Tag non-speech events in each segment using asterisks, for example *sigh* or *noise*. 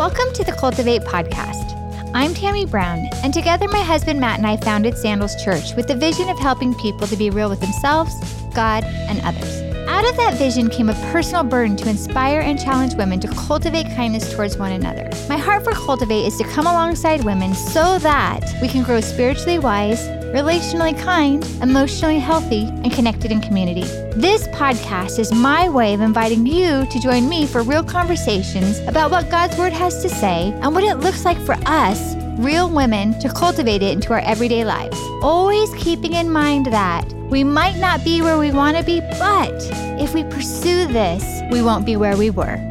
Welcome to the Cultivate podcast. I'm Tammy Brown, and together my husband Matt and I founded Sandals Church with the vision of helping people to be real with themselves, God, and others. Out of that vision came a personal burden to inspire and challenge women to cultivate kindness towards one another. My heart for Cultivate is to come alongside women so that we can grow spiritually wise, relationally kind, emotionally healthy, and connected in community. This podcast is my way of inviting you to join me for real conversations about what God's Word has to say and what it looks like for us, real women, to cultivate it into our everyday lives. Always keeping in mind that we might not be where we want to be, but if we pursue this, we won't be where we were.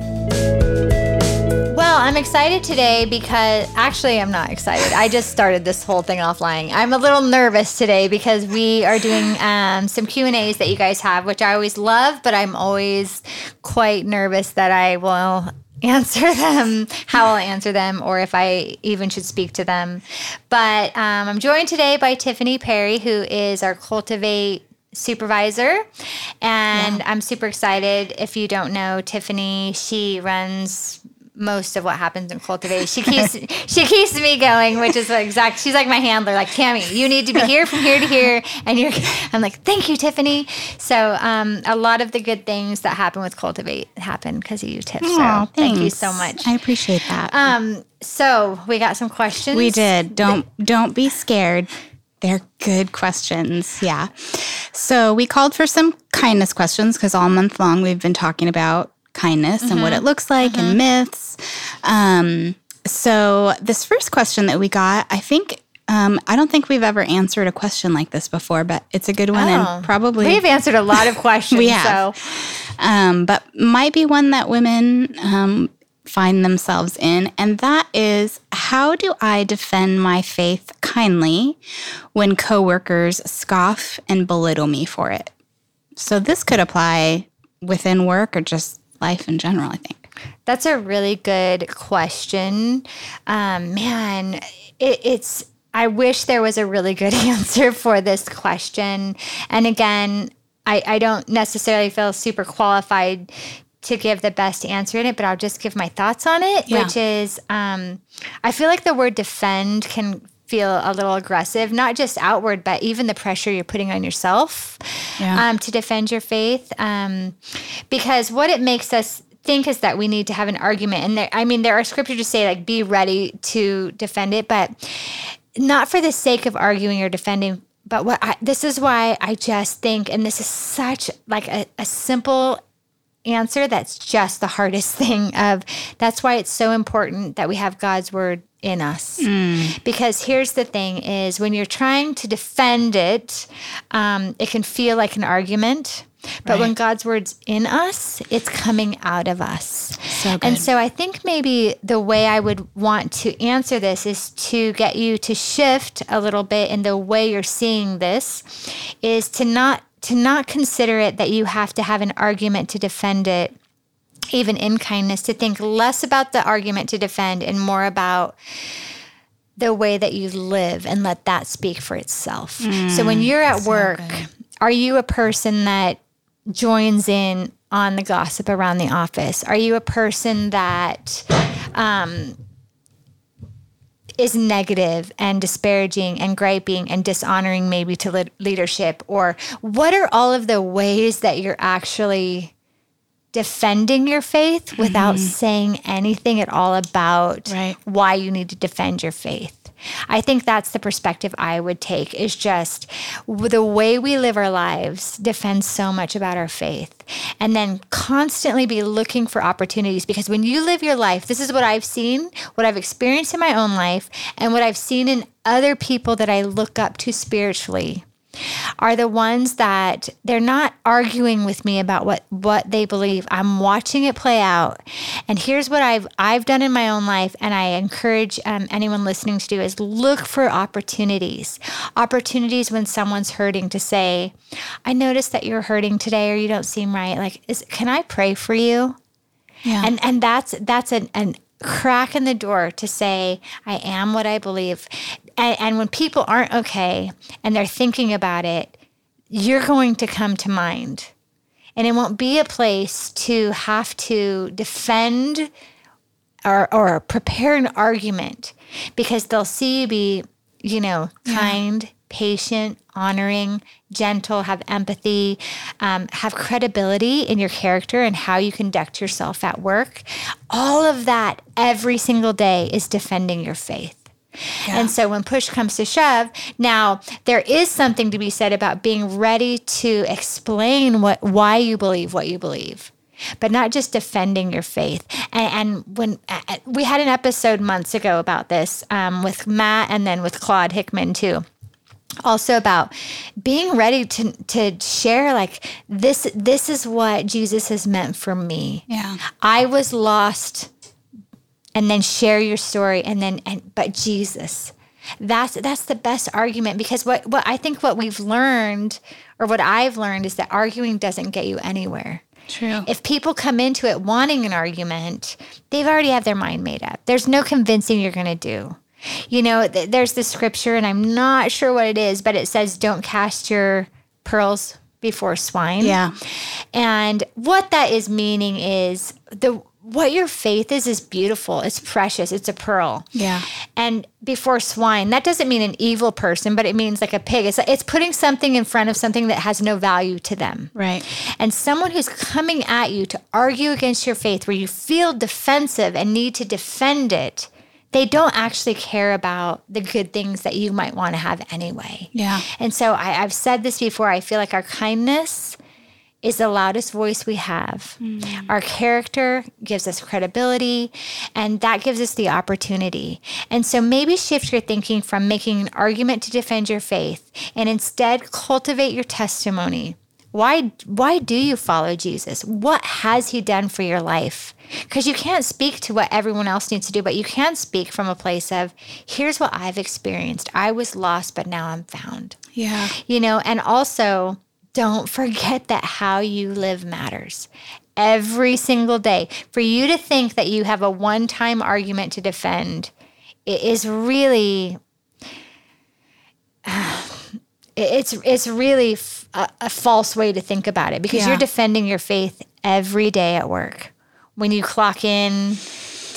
Well, I'm excited today because actually, I'm not excited. I just started this whole thing off lying. I'm a little nervous today because we are doing um, some Q and A's that you guys have, which I always love, but I'm always quite nervous that I will *laughs* answer them, how I'll answer them, or if I even should speak to them. But um, I'm joined today by Tiffany Perry, who is our Cultivate supervisor. And yeah. I'm super excited. If you don't know Tiffany, she runs most of what happens in cultivate. She keeps *laughs* she keeps me going, which is exact. She's like my handler. Like Tammy, you need to be here from here to here, and you're. *laughs* I'm like, thank you, Tiffany. So um, a lot of the good things that happen with cultivate happen because of you, Tiff. so thank you so much. I appreciate that. Um, so we got some questions. We did. Don't don't be scared. They're good questions. Yeah. So we called for some kindness questions because all month long we've been talking about kindness mm-hmm. and what it mm-hmm. looks like mm-hmm. and myths. Um, so, this first question that we got, I think um, I don't think we've ever answered a question like this before, but it's a good one, oh, and probably we've answered a lot of *laughs* questions. we have, so. um, but might be one that women um, find themselves in, and that is how do I defend my faith kindly when coworkers scoff and belittle me for it? So this could apply within work or just life in general, I think? That's a really good question. Um, man, it, it's, I wish there was a really good *laughs* answer for this question. And again, I, I don't necessarily feel super qualified to give the best answer in it, but I'll just give my thoughts on it, yeah. which is um, I feel like the word defend can feel a little aggressive, not just outward, but even the pressure you're putting on yourself yeah. um, to defend your faith. Um, because what it makes us think is that we need to have an argument. And there, I mean, there are scriptures to say, like, be ready to defend it, but not for the sake of arguing or defending. But what I, this is why I just think, and this is such like a, a simple answer that's just the hardest *laughs* thing of that's why it's so important that we have God's word in us mm. because here's the thing is when you're trying to defend it um, it can feel like an argument but right. when god's word's in us it's coming out of us so and so i think maybe the way i would want to answer this is to get you to shift a little bit in the way you're seeing this is to not to not consider it that you have to have an argument to defend it even in kindness, to think less about the argument to defend and more about the way that you live and let that speak for itself. Mm, so when you're at work, so are you a person that joins in on the gossip around the office? Are you a person that um, is negative and disparaging and griping and dishonoring maybe to le- leadership? Or what are all of the ways that you're actually defending your faith without mm-hmm. saying anything at all about right. why you need to defend your faith. I think that's the perspective I would take is just the way we live our lives defends so much about our faith. And then constantly be looking for opportunities because when you live your life, this is what I've seen, what I've experienced in my own life, and what I've seen in other people that I look up to spiritually are the ones that they're not arguing with me about what what they believe. I'm watching it play out. And here's what I've I've done in my own life and I encourage um, anyone listening to do is look for opportunities. Opportunities when someone's hurting to say, "I noticed that you're hurting today or you don't seem right. Like is can I pray for you?" Yeah. And and that's that's an an crack in the door to say, I am what I believe. And, and, when people aren't okay and they're thinking about it, you're going to come to mind. And it won't be a place to have to defend or, or prepare an argument because they'll see you be, you know, kind, patient, honoring, gentle, have empathy, um, have credibility in your character and how you conduct yourself at work. All of that every single day is defending your faith. Yeah. And so when push comes to shove, now there is something to be said about being ready to explain what why you believe what you believe but not just defending your faith. And, and when uh, we had an episode months ago about this um, with Matt and then with Claude Hickman too also about being ready to to share like this this is what Jesus has meant for me. Yeah. I was lost and then share your story and then and but Jesus. That's that's the best argument because what what I think what we've learned or what I've learned is that arguing doesn't get you anywhere. True. If people come into it wanting an argument, they've already have their mind made up. There's no convincing you're going to do. You know, th- there's the scripture, and I'm not sure what it is, but it says, Don't cast your pearls before swine. Yeah. And what that is meaning is the what your faith is is beautiful. It's precious. It's a pearl. Yeah. And before swine, that doesn't mean an evil person, but it means like a pig. It's it's putting something in front of something that has no value to them. Right. And someone who's coming at you to argue against your faith where you feel defensive and need to defend it they don't actually care about the good things that you might want to have anyway. Yeah. And so I, have said this before. I feel like our kindness is the loudest voice we have. Mm. Our character gives us credibility, and that gives us the opportunity. And so maybe shift your thinking from making an argument to defend your faith and instead cultivate your testimony. Why why do you follow Jesus? What has he done for your life? Because you can't speak to what everyone else needs to do, but you can speak from a place of here's what I've experienced. I was lost, but now I'm found. Yeah. You know, and also don't forget that how you live matters every single day. For you to think that you have a one time argument to defend it is really. *sighs* Uh, it's it's really a, a, false way to think about it because yeah. you're defending your faith every day at work. When you clock in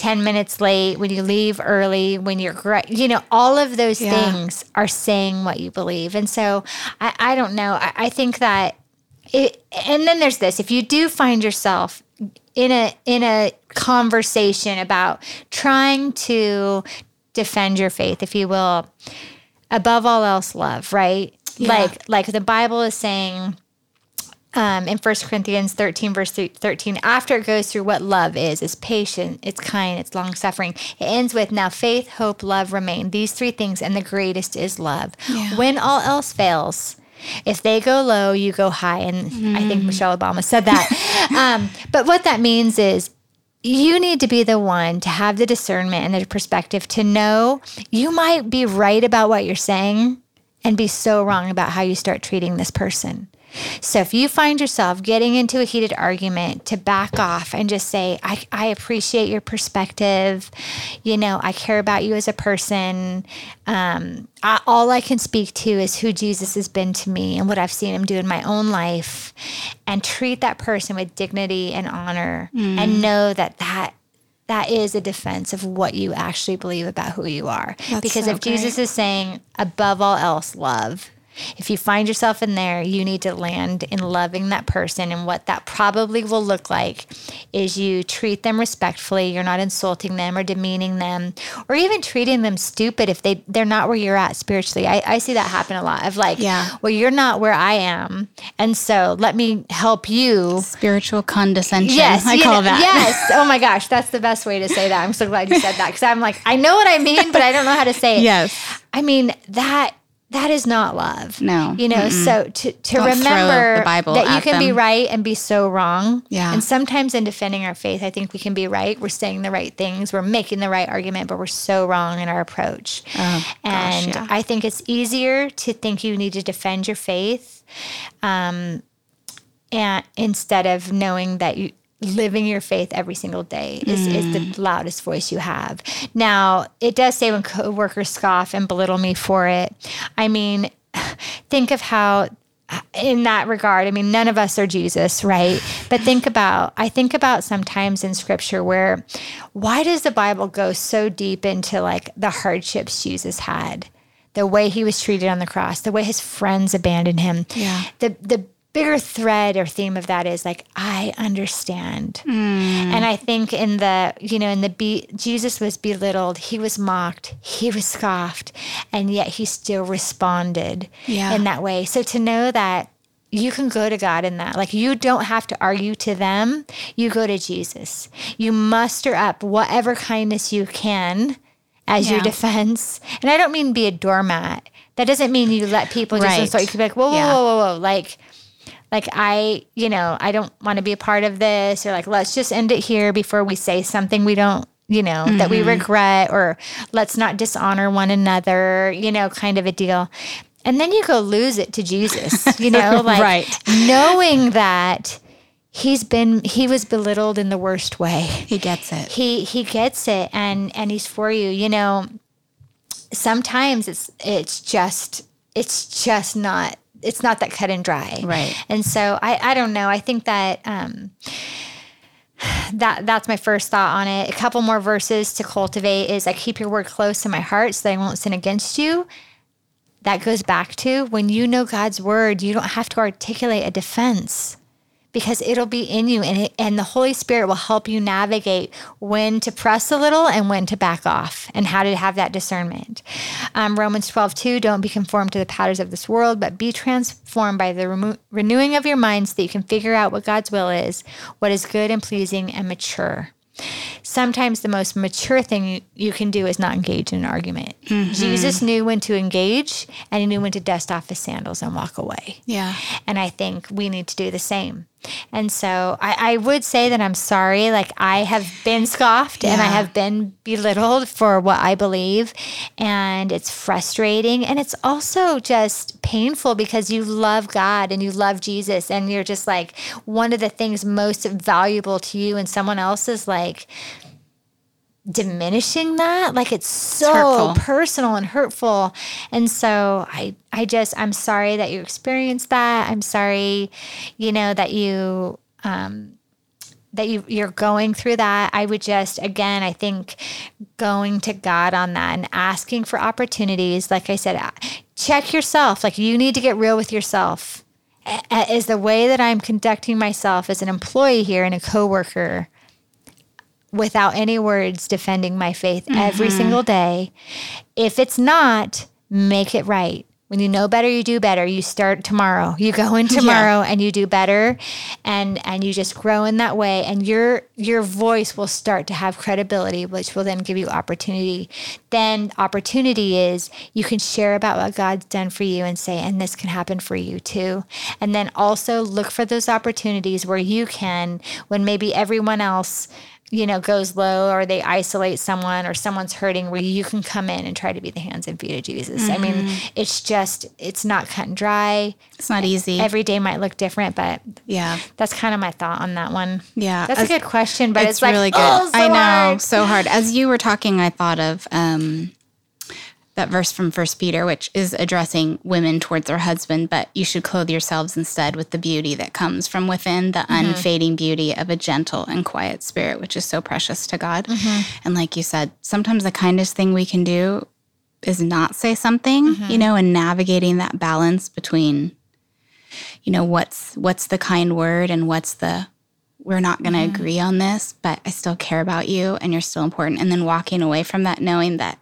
10 minutes late, when you leave early, when you're you know, all of those yeah. things are saying what you believe. And so I, I don't know. I, I think that it, and then there's this if you do find yourself in a in a conversation about trying to defend your faith if you will above all else love right yeah. Like like the Bible is saying um, in 1 Corinthians 13, verse 13, after it goes through what love is, it's patient, it's kind, it's long suffering. It ends with now faith, hope, love remain. These three things, and the greatest is love. Yeah. When all else fails, if they go low, you go high. And mm. I think mm. Michelle Obama said that. *laughs* um, but what that means is you need to be the one to have the discernment and the perspective to know you might be right about what you're saying and be so wrong about how you start treating this person. So if you find yourself getting into a heated argument, to back off and just say, I, I appreciate your perspective. You know, I care about you as a person. Um, I, all I can speak to is who Jesus has been to me and what I've seen him do in my own life. And treat that person with dignity and honor mm. and know that that that is a defense of what you actually believe about who you are. That's because so if great. Jesus is saying, above all else, love, if you find yourself in there, you need to land in loving that person. And what that probably will look like is you treat them respectfully. You're not insulting them or demeaning them or even treating them stupid if they, they're not where you're at spiritually. I, I see that happen a lot of like, yeah. well, you're not where I am. And so let me help you. Spiritual condescension. Yes. I call know, that. Yes. *laughs* Oh my gosh. That's the best way to say that. I'm so glad you said that because I'm like, I know what I mean, but I don't know how to say it. Yes. I mean, that that is not love. No. You know, Mm-mm. so to, to remember that you can them. be right and be so wrong. Yeah. And sometimes in defending our faith, I think we can be right. We're saying the right things. We're making the right argument, but we're so wrong in our approach. Oh, and gosh, yeah. I think it's easier to think you need to defend your faith um, and instead of knowing that you, living your faith every single day is, mm. is the mm. loudest voice you have. Now, it does say when coworkers scoff and belittle me for it. I mean, *sighs* think of how in that regard. I mean, none of us are Jesus, right? But think about, I think about sometimes in scripture where why does the Bible go so deep into like the hardships Jesus had? The way he was treated on the cross, the way his friends abandoned him. Yeah. The the bigger thread or theme of that is like I understand. Hmm. And I think in the you know in the be- Jesus was belittled, he was mocked, he was scoffed, and yet he still responded Yeah. in that way. So to know that you can go to God in that. Like you don't have to argue to them. You go to Jesus. You muster up whatever kindness you can as your defense. And I don't mean be a doormat. That doesn't mean you let people just Right. insult you. Be like, whoa, whoa, Yeah. whoa, whoa, whoa. Like, like I, you know, I don't want to be a part of this, or like, let's just end it here before we say something we don't, you know, that we mm-hmm. regret, or let's not dishonor one another, you know, kind of a deal. And then you go lose it to Jesus, *laughs* you know, like Right. knowing that he's been, he was belittled in the worst way He gets it. he he gets it and and he's for you you know sometimes it's it's just it's just not it's not that cut and dry. Right. and so i i don't know. I think that um that that's my first thought on it. A couple more verses to cultivate is i keep your word close to my heart so that i won't sin against you. That goes back to when you know god's word you don't have to articulate a defense because it'll be in you and it, and the Holy Spirit will help you navigate when to press a little and when to back off and how to have that discernment. Um, Romans 12, 2, don't be conformed to the patterns of this world, but be transformed by the remo- renewing of your mind so that you can figure out what God's will is, what is good and pleasing and mature. Sometimes the most mature thing you, you can do is not engage in an argument. Jesus knew when to engage and he knew when to dust off his sandals and walk away. Yeah. And I think we need to do the same. And so I, I would say that I'm sorry. Like I have been scoffed and I have been belittled for what I believe. And it's frustrating. And it's also just painful because you love God and you love Jesus. And you're just like one of the things most valuable to you and someone else is like, diminishing that? Like it's so hurtful. personal and hurtful. And so i i just i'm sorry that you experienced that. I'm sorry you know that you um that you you're going through that. I would just again i think going to god on that and asking for opportunities like i said check yourself. Like you need to get real with yourself. Is the way that i'm conducting myself as an employee here and a coworker without any words defending my faith every mm-hmm. single day. If it's not, make it right. When you know better, you do better. You start tomorrow. You go in *laughs* tomorrow and you do better and and you just grow in that way and your your voice will start to have credibility which will then give you opportunity. Then opportunity is you can share about what God's done for you and say and this can happen for you too. And then also look for those opportunities where you can when maybe everyone else you know, goes low or they isolate someone or someone's hurting where you can come in and try to be the hands and feet of Jesus. I mean, it's just, it's not cut and dry. It's not easy. Every day might look different, but yeah. that's kind of my thought on that one. Yeah. That's As- a good question, but it's, it's like, really good. oh, so I know, hard. so hard. As you were talking, I thought of um, that verse from First Peter, which is addressing women towards their husband, but you should clothe yourselves instead with the beauty that comes from within, the Mm-hmm. unfading beauty of a gentle and quiet spirit, which is so precious to God. Mm-hmm. And like you said, sometimes the kindest thing we can do is not say something, Mm-hmm. you know, and navigating that balance between, you know, what's what's the kind word and what's the we're not going to Mm-hmm. agree on this, but I still care about you and you're still important. And then walking away from that, knowing that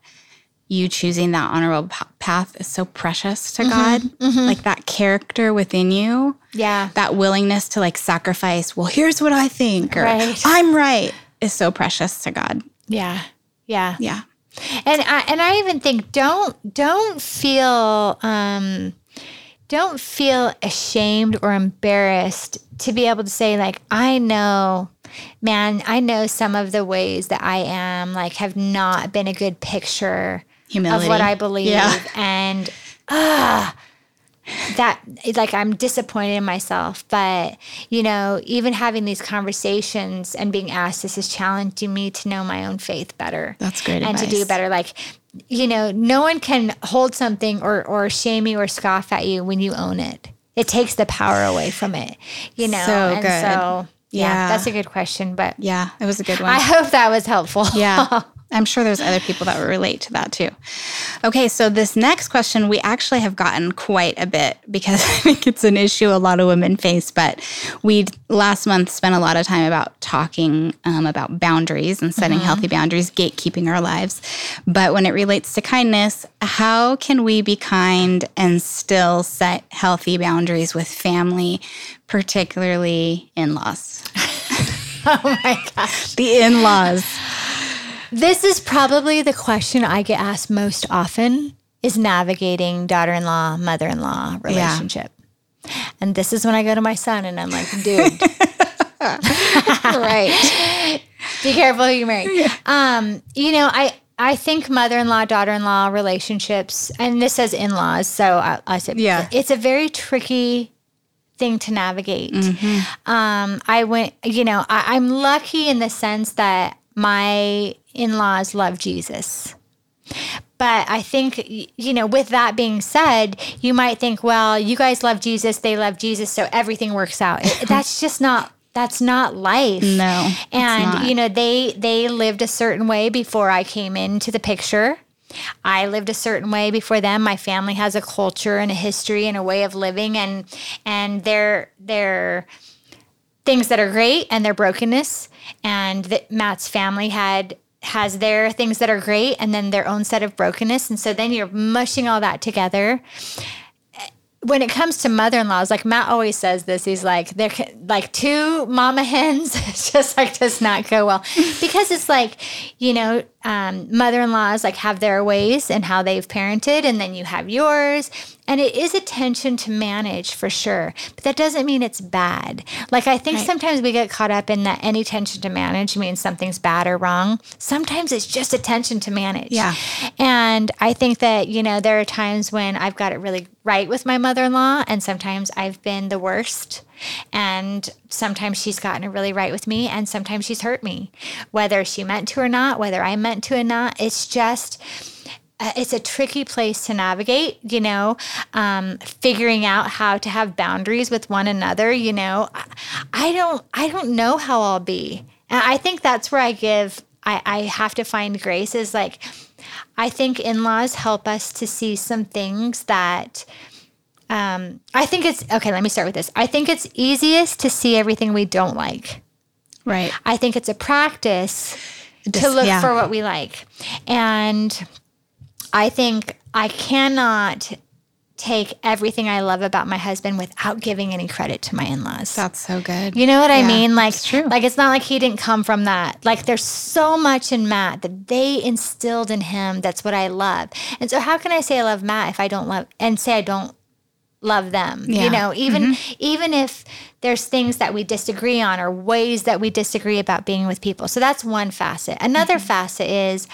you choosing that honorable path is so precious Mm-hmm. to God. Like that character within you, Yeah. that willingness to like sacrifice, well, here's what I think, or Right. I'm right, is so precious to God. Yeah. Yeah. Yeah. and I, and I even think don't don't feel um, don't feel ashamed or embarrassed to be able to say like I know man I know some of the ways that I am like have not been a good picture Humility. of what I believe Yeah. *laughs* and ah that like I'm disappointed in myself but you know even having these conversations and being asked this is challenging me to know my own faith better That's great and to do better like you know no one can hold something or or shame you or scoff at you when you own it it takes the power away from it, you know. So and good. so yeah, Yeah. that's a good question, but Yeah, it was a good one. I hope that was helpful. Yeah. *laughs* I'm sure there's other people that would relate to that too. Okay, so this next question we actually have gotten quite a bit because *laughs* I think it's an issue a lot of women face. But we last month spent a lot of time about talking um, about boundaries and setting healthy boundaries, gatekeeping our lives. But when it relates to kindness, how can we be kind and still set healthy boundaries with family, particularly in laws? *laughs* oh my gosh. The in laws. This is probably the question I get asked most often is navigating daughter-in-law, mother-in-law relationship. And this is when I go to my son and I'm like, dude, *laughs* *laughs* right. be careful who you marry. Um, you know, I I think mother-in-law, daughter-in-law relationships, and this says in-laws, so I, I said, Yeah. it's a very tricky thing to navigate. Um, I went, you know, I, I'm lucky in the sense that my in-laws love Jesus. But I think, you know, with that being said, you might think, well, you guys love Jesus, they love Jesus, so everything works out. *laughs* That's just not. That's not life. No, and you know they they lived a certain way before I came into the picture. I lived a certain way before them. My family has a culture and a history and a way of living, and and their their things that are great and their brokenness. And that Matt's family had has their things that are great and then their own set of brokenness. And so then you're mushing all that together. When it comes to mother-in-laws, like Matt always says this, he's like, they're like two mama hens. *laughs* Just like does not go well because it's like, you know, um, mother-in-laws like have their ways and how they've parented, and then you have yours, and it is a tension to manage for sure. But that doesn't mean it's bad. Like I think Right. sometimes we get caught up in that any tension to manage means something's bad or wrong. Sometimes it's just a tension to manage. Yeah. And I think that, you know, there are times when I've got it really right with my mother in law, and sometimes I've been the worst. And sometimes she's gotten it really right with me, and sometimes she's hurt me, whether she meant to or not, whether I meant to or not. It's just, uh, it's a tricky place to navigate, you know, um, figuring out how to have boundaries with one another. You know, I, don't, I don't know how I'll be. And I think that's where I give, I, I have to find grace is like, I think in laws help us to see some things that, um, I think it's, okay, let me start with this. I think it's easiest to see everything we don't like. Right. I think it's a practice to look yeah. for what we like. And I think I cannot take everything I love about my husband without giving any credit to my in-laws. That's so good. You know what I mean? Like, it's true. like it's not like he didn't come from that. Like, there's so much in Matt that they instilled in him. That's what I love. And so, how can I say I love Matt if I don't love and say I don't love them? Yeah. Mm-hmm. You know, even even if there's things that we disagree on or ways that we disagree about being with people. So that's one facet. Another Mm-hmm. facet is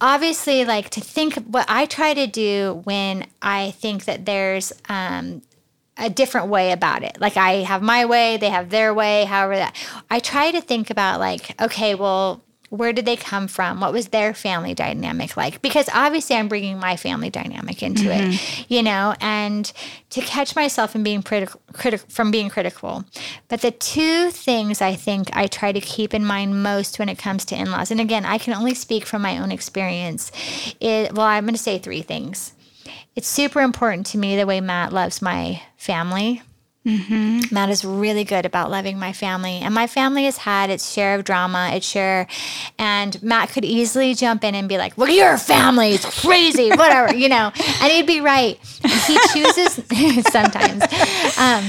obviously like to think what I try to do when I think that there's um, a different way about it. Like I have my way, they have their way, however that. I try to think about like, okay, well, where did they come from? What was their family dynamic like? Because obviously I'm bringing my family dynamic into it, mm-hmm. you know, and to catch myself in being critical, critical from being critical. But the two things I think I try to keep in mind most when it comes to in-laws, and again, I can only speak from my own experience. It, well, I'm going to say three things it's super important to me the way Matt loves my family. Matt is really good about loving my family, and my family has had its share of drama, its share. And Matt could easily jump in and be like, "Well, your family is crazy, *laughs* whatever," you know, and he'd be right. He chooses *laughs* sometimes. Um,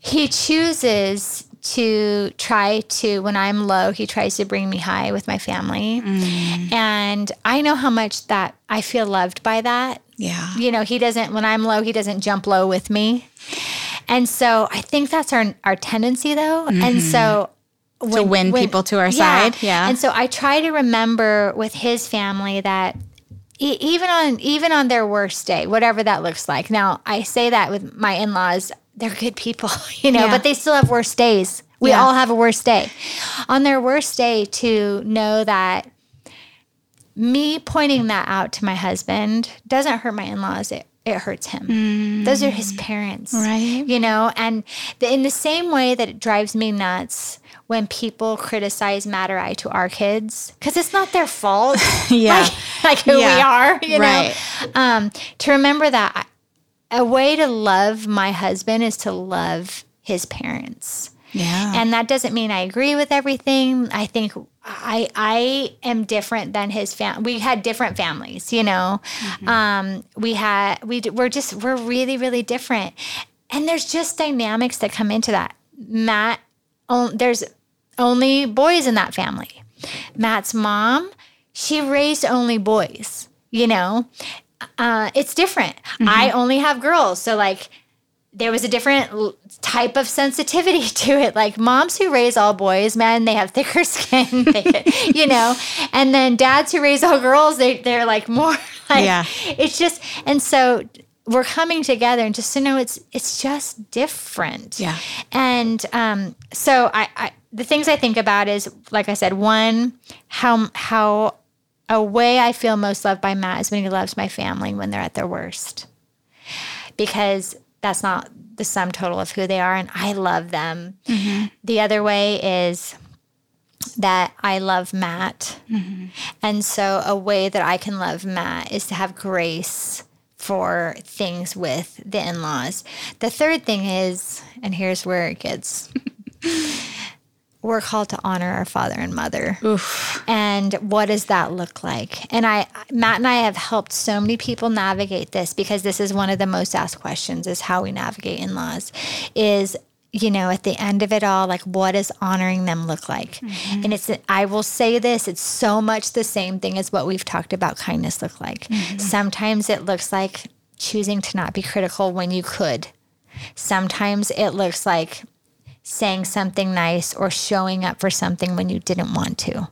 he chooses to try to when I'm low, he tries to bring me high with my family. And I know how much that I feel loved by that. Yeah. You know, he doesn't when I'm low, he doesn't jump low with me. And so I think that's our our tendency though. And so mm-hmm. to win people to our side. Yeah. And so I try to remember with his family that e- even on even on their worst day, whatever that looks like. Now, I say that with my in-laws, they're good people, *laughs* you know, Yeah. but they still have worst days. We Yeah. all have a worst day. On their worst day to know that me pointing that out to my husband doesn't hurt my in-laws. It it hurts him. Those are his parents. Right. You know, and the, in the same way that it drives me nuts when people criticize Matt or I to our kids, because it's not their fault. *laughs* *laughs* Yeah. Like, like who we are, you Right. know. Um, to remember that a way to love my husband is to love his parents. Yeah. And that doesn't mean I agree with everything. I think I I am different than his fam. We had different families, you know. Um, we had we we're just we're really really different, and there's just dynamics that come into that. Matt, on, there's only boys in that family. Matt's mom, she raised only boys. You know, uh, it's different. I only have girls, so like there was a different type of sensitivity *laughs* to it. Like moms who raise all boys, man, they have thicker *laughs* skin, they, you know. And then dads who raise all girls, they they're like more *laughs* like Yeah. it's just and so we're coming together and just to know it's it's just different. Yeah. And um so I, I the things I think about is like I said, one, how how a way I feel most loved by Matt is when he loves my family when they're at their worst because that's not the sum total of who they are and I love them. Mm-hmm. The other way is that I love Matt. Mm-hmm. And so a way that I can love Matt is to have grace for things with the in-laws. The third thing is and here's where it gets *laughs* we're called to honor our father and mother. And what does that look like? And I Matt and I have helped so many people navigate this because this is one of the most asked questions is how we navigate in-laws is you know at the end of it all like what does honoring them look like? Mm-hmm. And it's i will say this it's so much the same thing as what we've talked about kindness look like. Mm-hmm. Sometimes it looks like choosing to not be critical when you could. Sometimes it looks like saying something nice or showing up for something when you didn't want to.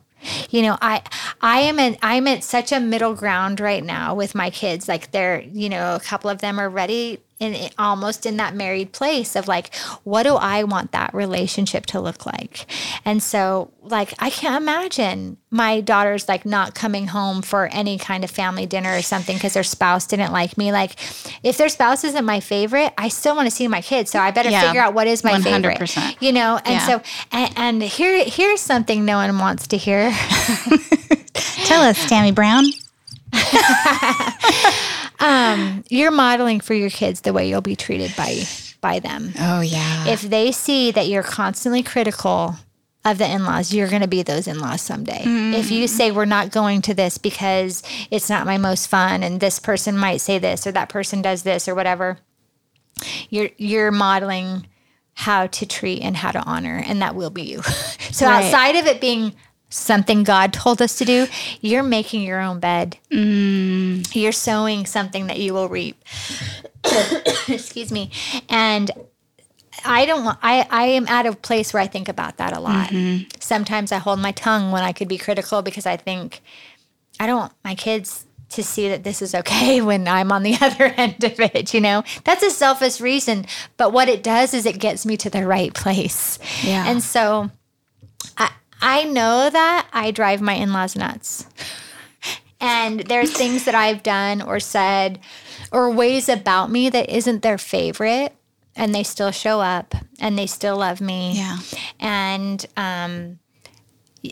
You know, I I am at I'm at such a middle ground right now with my kids. Like they're, you know, a couple of them are ready in almost in that married place of like, what do I want that relationship to look like? And so, like, I can't imagine my daughters like not coming home for any kind of family dinner or something because their spouse didn't like me. Like, if their spouse isn't my favorite, I still want to see my kids. So I better Yeah. figure out what is my 100%. favorite. You know, and Yeah. so and, and here here's something no one wants to hear. *laughs* Tell us, Tammy Brown. *laughs* Um, you're modeling for your kids the way you'll be treated by by them. Oh yeah. If they see that you're constantly critical of the in-laws, you're going to be those in-laws someday. Mm. If you say we're not going to this because it's not my most fun and this person might say this or that person does this or whatever, you're you're modeling how to treat and how to honor and that will be you. *laughs* so Right. outside of it being something God told us to do, you're making your own bed. Mm. You're sowing something that you will reap. *coughs* Excuse me. And I don't want, I, I am at a place where I think about that a lot. Mm-hmm. Sometimes I hold my tongue when I could be critical because I think I don't want my kids to see that this is okay *laughs* when I'm on the *laughs* other end of it, you know? That's a selfish reason. But what it does is it gets me to the right place. Yeah. And so I, I know that I drive my in laws nuts. And there's *laughs* things that I've done or said or ways about me that isn't their favorite. And they still show up and they still love me. Yeah. And um,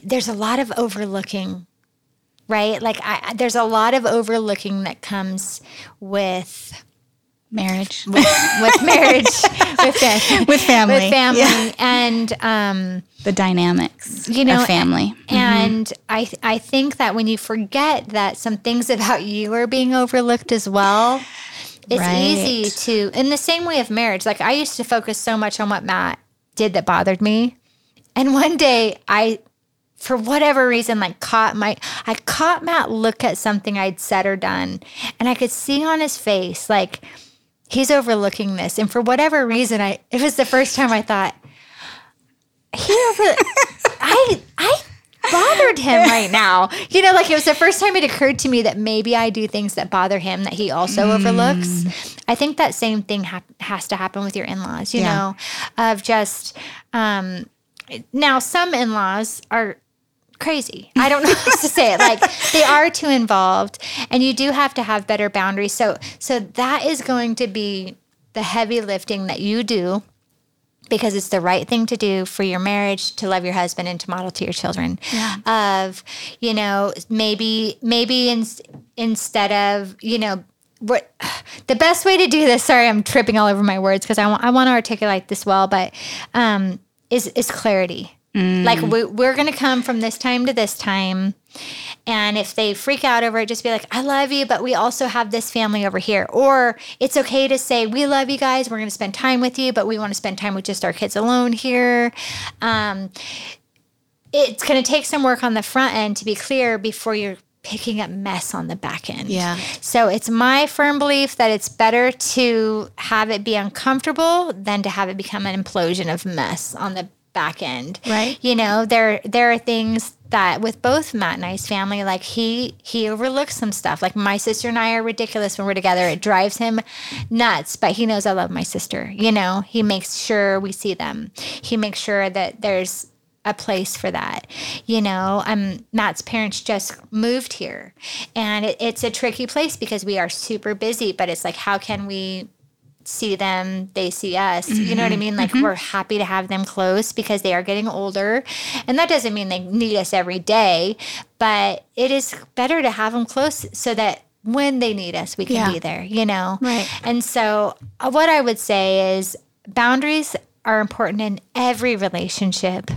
there's a lot of overlooking, right? Like, I, there's a lot of overlooking that comes with Marriage. with *laughs* marriage, with, With family. with family, Yeah. and um, The dynamics you know of family. and I I think that when you forget that some things about you are being overlooked as well, it's Right. easy to in the same way of marriage. Like I used to focus so much on what Matt did that bothered me, and one day I. For whatever reason, like caught my, I caught Matt look at something I'd said or done, and I could see on his face like he's overlooking this. And for whatever reason, I it was the first time I thought he over, *laughs* I I bothered him right now. You know, like it was the first time it occurred to me that maybe I do things that bother him that he also overlooks. I think that same thing hap- has to happen with your in-laws. You Yeah. know, of just um, now some in-laws are crazy. I don't know *laughs* how to say it. Like they are too involved and you do have to have better boundaries. So so that is going to be the heavy lifting that you do because it's the right thing to do for your marriage to love your husband and to model to your children yeah. of you know maybe maybe in, instead of you know what *sighs* the best way to do this sorry i'm tripping all over my words because I want, I want to articulate this well but um, is is clarity mm. like we, we're going to come from this time to this time and if they freak out over it, just be like, I love you, but we also have this family over here. Or it's okay to say, We love you guys. We're going to spend time with you, but we want to spend time with just our kids alone here. Um, it's going to take some work on the front end to be clear before you're picking up mess on the back end. Yeah. So it's my firm belief that it's better to have it be uncomfortable than to have it become an implosion of mess on the back end. Right. You know, there there are things that with both Matt and I's family, like he he overlooks some stuff. Like my sister and I are ridiculous when we're together. It drives him nuts, but he knows I love my sister. You know, he makes sure we see them. He makes sure that there's a place for that. You know, um, Matt's parents just moved here, and it, it's a tricky place because we are super busy. But it's like, how can we see them, they see us. Mm-hmm. You know what I mm-hmm. mean? Like mm-hmm. we're happy to have them close because they are getting older. And that doesn't mean they need us every day, but it is better to have them close so that when they need us, we can yeah. be there, you know? Right. And so, uh, what I would say is boundaries are important in every relationship.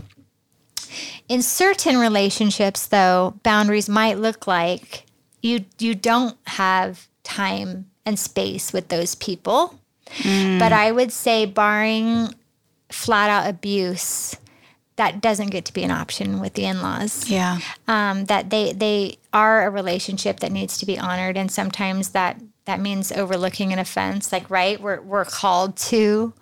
In certain relationships, though, boundaries might look like you you don't have time and space with those people Mm. But I would say, barring flat out abuse, that doesn't get to be an option with the in-laws. Yeah. Um, that they they are a relationship that needs to be honored, and sometimes that that means overlooking an offense. Like, right, we're we're called to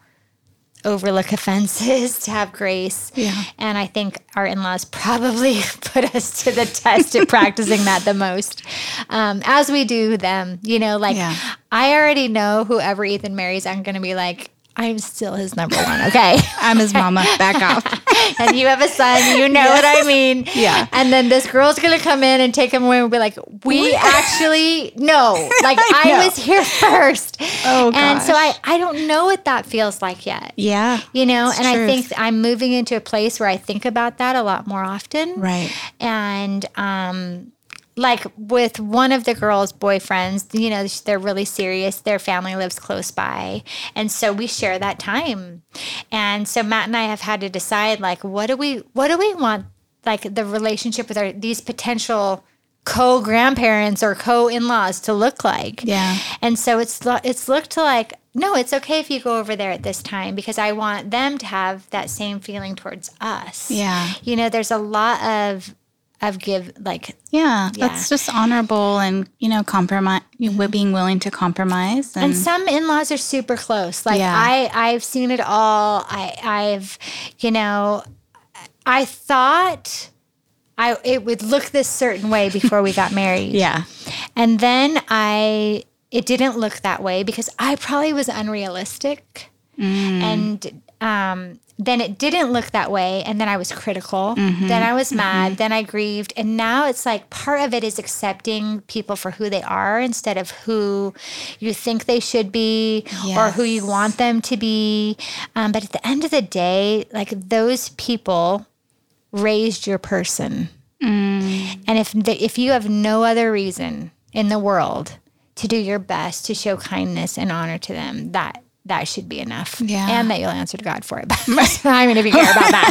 overlook offenses, to have grace. Yeah. And I think our in laws probably *laughs* put us to the test at practicing that the most, um, as we do them. You know, like yeah. I already know whoever Ethan marries, I'm going to be like, I'm still his number one. Okay. *laughs* I'm his mama. Back *laughs* off. and you have a son. You know yes. what I mean. Yeah. And then this girl's going to come in and take him away and be like, we actually know. *laughs* Like, I, I was here first. Oh, gosh. And so I, I don't know what that feels like yet. Yeah. You know, and truth. I think I'm moving into a place where I think about that a lot more often. Right. And, um, like with one of the girls' boyfriends, you know, they're really serious. Their family lives close by. And so we share that time. And so Matt and I have had to decide like what do we what do we want like the relationship with our these potential co-grandparents or co-in-laws to look like. Yeah. And so it's it's looked like no, it's okay if you go over there at this time because I want them to have that same feeling towards us. Yeah. You know, there's a lot of of give like yeah, yeah, that's just honorable and you know compromise mm-hmm. being willing to compromise and, and some in-laws are super close like yeah. i i've seen it all i i've you know i thought i it would look this certain way before we got married *laughs* yeah and then i it didn't look that way because i probably was unrealistic mm. and um then it didn't look that way and then i was critical mm-hmm. then i was mad mm-hmm. then i grieved and now it's like part of it is accepting people for who they are instead of who you think they should be yes. or who you want them to be um, but at the end of the day like those people raised your person mm. and if the, if you have no other reason in the world to do your best to show kindness and honor to them that that should be enough. Yeah. And that you'll answer to God for it. *laughs* *laughs* I mean, if you care about that.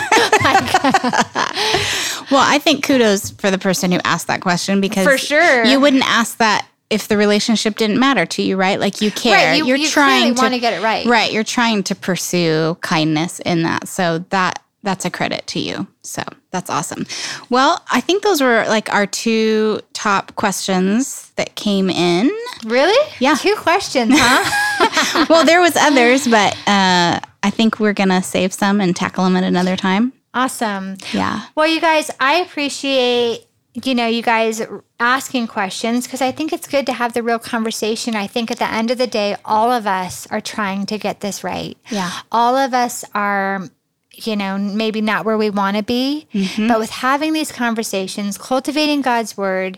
*laughs* well, I think kudos for the person who asked that question because for sure you wouldn't ask that if the relationship didn't matter to you, right? Like you care. Right, you, you're you trying to want to get it right. Right. You're trying to pursue kindness in that. So that that's a credit to you. So that's awesome. Well, I think those were like our two top questions that came in. Really? Yeah. Two questions, huh? *laughs* well, there was others, but uh, I think we're gonna save some and tackle them at another time. Awesome. Yeah. Well, you guys, I appreciate you know you guys asking questions because I think it's good to have the real conversation. I think at the end of the day, all of us are trying to get this right. Yeah. All of us are you know, maybe not where we want to be. Mm-hmm. But with having these conversations, cultivating God's word,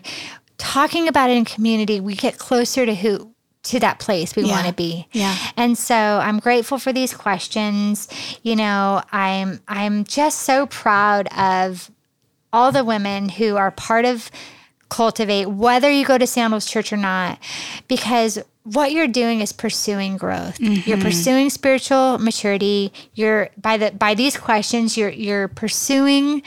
talking about it in community, we get closer to who to that place we Yeah. want to be. Yeah. And so I'm grateful for these questions. You know, I'm I'm just so proud of all the women who are part of Cultivate, whether you go to Sandals Church or not, because what you're doing is pursuing growth. You're mm-hmm. pursuing spiritual maturity. You're by the by these questions, you're you're pursuing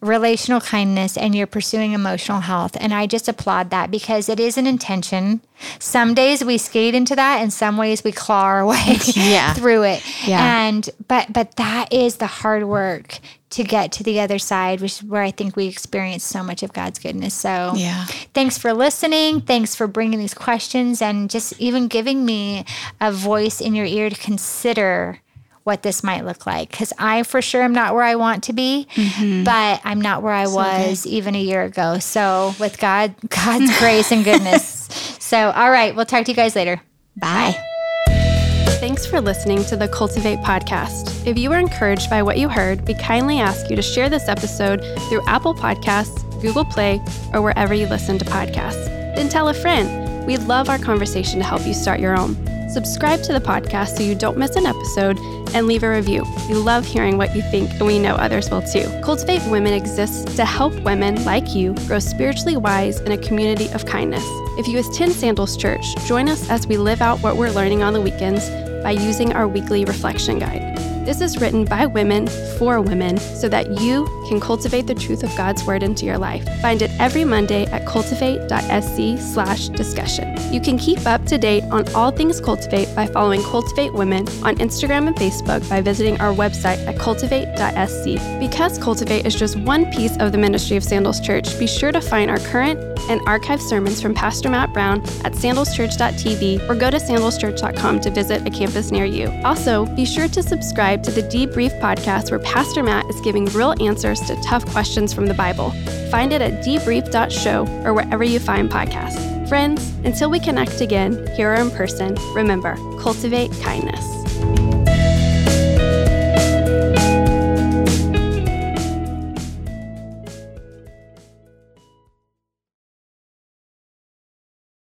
relational kindness and you're pursuing emotional health. And I just applaud that because it is an intention. Some days we skate into that and some ways we claw our way *laughs* Yeah. *laughs* through it. Yeah. And but but that is the hard work to get to the other side, which is where I think we experience so much of God's goodness. So Yeah. thanks for listening. Thanks for bringing these questions and just even giving me a voice in your ear to consider what this might look like. Because I for sure am not where I want to be, mm-hmm. but I'm not where I was even a year ago. So with God, *laughs* God's grace and goodness. *laughs* So all right, we'll talk to you guys later. Bye. Thanks for listening to the Cultivate podcast. If you were encouraged by what you heard, we kindly ask you to share this episode through Apple Podcasts, Google Play, or wherever you listen to podcasts. Then tell a friend. We'd love our conversation to help you start your own. Subscribe to the podcast so you don't miss an episode and leave a review. We love hearing what you think, and we know others will too. Cultivate Women exists to help women like you grow spiritually wise in a community of kindness. If you attend Sandals Church, join us as we live out what we're learning on the weekends by using our weekly reflection guide. This is written by women for women so that you can cultivate the truth of God's word into your life. Find it every Monday at cultivate.sc slash discussion. You can keep up to date on all things Cultivate by following Cultivate Women on Instagram and Facebook by visiting our website at cultivate.sc. Because Cultivate is just one piece of the ministry of Sandals Church, be sure to find our current and archived sermons from Pastor Matt Brown at sandalschurch.tv or go to sandalschurch.com to visit a campus near you. Also, be sure to subscribe to the Debrief podcast where Pastor Matt is giving real answers to tough questions from the Bible. Find it at debrief.show or wherever you find podcasts. Friends, until we connect again, here or in person, remember, cultivate kindness.